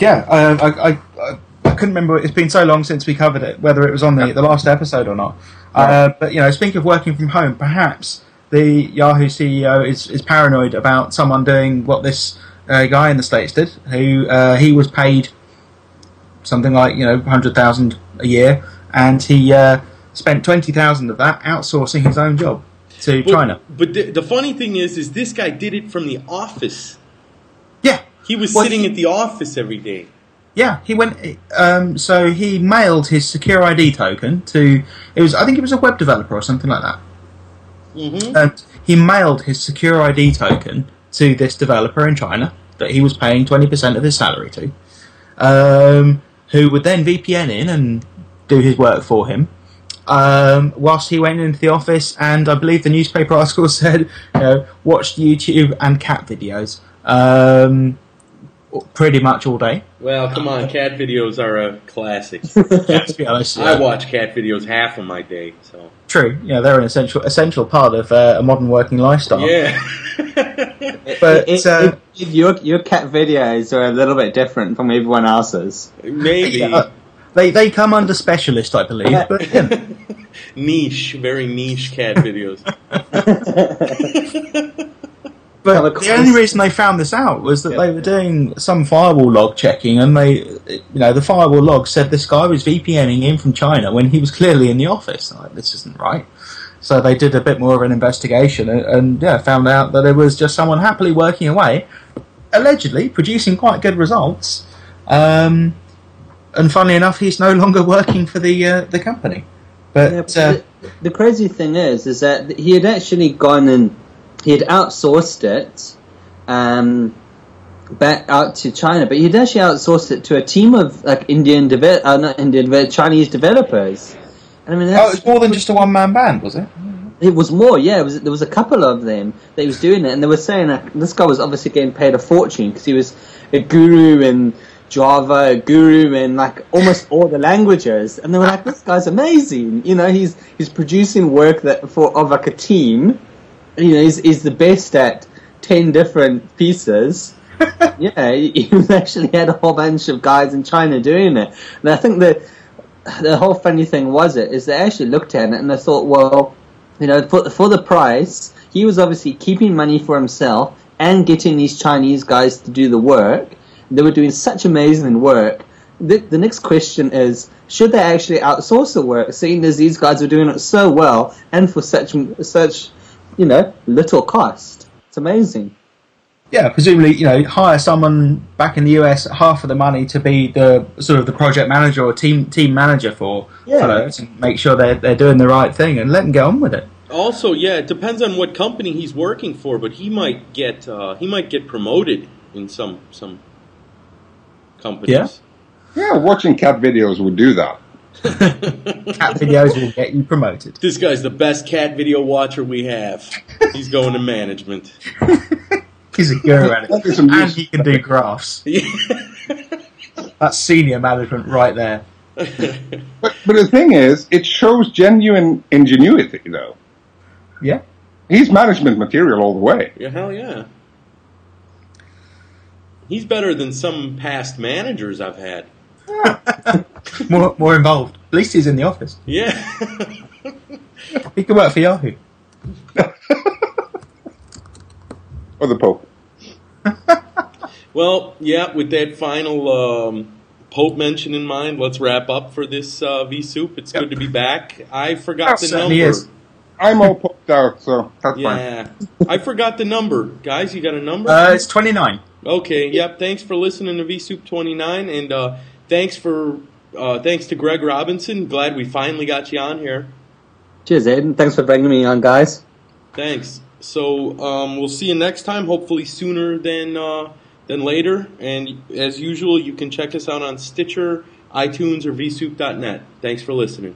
Yeah, uh, I, I, I, I couldn't remember. It's been so long since we covered it, whether it was on the, the last episode or not. Uh, but you know, speaking of working from home, perhaps the Yahoo CEO is, is paranoid about someone doing what this uh, guy in the states did, who uh, he was paid something like you know hundred thousand a year, and he uh, spent twenty thousand of that outsourcing his own job to But, China. But the, the funny thing is, is this guy did it from the office. Yeah, He was Well, sitting he- at the office every day. Yeah, he went. Um, so he mailed his SecurID token to. It was. I think it was a web developer or something like that. Mm-hmm. And he mailed his SecurID token to this developer in China that he was paying twenty percent of his salary to, um, who would then VPN in and do his work for him. Um, whilst he went into the office, and I believe the newspaper article said, you know, watched YouTube and cat videos. Um, pretty much all day. Well, come on, cat videos are a classic. to be honest, I watch cat videos half of my day, so True, yeah, they're an essential essential part of uh, a modern working lifestyle. yeah. But, It- uh, it- it- your your cat videos are a little bit different from everyone else's. Maybe Uh, they they come under specialist, I believe. But yeah. niche, very niche cat videos. But Well, of the only reason they found this out was that they were doing some firewall log checking, and they, you know, the firewall log said this guy was VPNing in from China when he was clearly in the office. Like this isn't right. So they did a bit more of an investigation, and, and yeah, found out that it was just someone happily working away, allegedly producing quite good results. Um, and funnily enough, he's no longer working for the uh, the company. But Yeah, uh, the, the crazy thing is, is that he had actually gone and he had outsourced it, um, back out to China, but he'd actually outsourced it to a team of like Indian develop, uh, not Indian, deve- Chinese developers. And I mean, Oh, that's, it's more than just a one man band, was it? it was more. Yeah, it was, there was a couple of them that he was doing it, and they were saying that this guy was obviously getting paid a fortune because he was a guru in Java, a guru in like almost all the languages, and they were like, "This guy's amazing." You know, he's he's producing work that for of like a team. You know, he's, he's the best at ten different pieces. yeah, he, actually had a whole bunch of guys in China doing it, and I think that the whole funny thing was it is they actually looked at it and they thought, well, you know, for for the price, he was obviously keeping money for himself and getting these Chinese guys to do the work. They were doing such amazing work. The, the next question is, should they actually outsource the work, seeing as these guys are doing it so well and for such such, you know, little cost? It's amazing. Yeah, presumably, you know, hire someone back in the US at half of the money to be the sort of the project manager or team team manager for Yeah. fellows and make sure they're they're doing the right thing and let them get on with it. Also, yeah, it depends on what company he's working for, but he might get uh, he might get promoted in some some companies. Yeah. Yeah, watching cat videos would do that. Cat videos will get you promoted. This guy's the best cat video watcher we have. He's going to management. He's a guru at That it, is some and he can do graphs. That's senior management right there. But, but the thing is, it shows genuine ingenuity, though. Yeah, He's management material all the way. Yeah, hell yeah. He's better than some past managers I've had. more more involved. At least he's in the office. Yeah. He could work for Yahoo. Or the Pope. well, yeah, with that final um, Pope mention in mind, let's wrap up for this uh, vSoup. It's good to be back. I forgot the number. is. I'm all poked out, so that's fine. Yeah. I forgot the number. Guys, you got a number? Uh, it's twenty nine. Okay, yep. Thanks for listening to vSoup 29, and uh, thanks for uh, thanks to Gregg Robertson. Glad we finally got you on here. Cheers, Aiden. Thanks for bringing me on, guys. Thanks. So um, we'll see you next time. Hopefully sooner than uh, than later. And as usual, you can check us out on Stitcher, iTunes, or vsoup.net. Thanks for listening.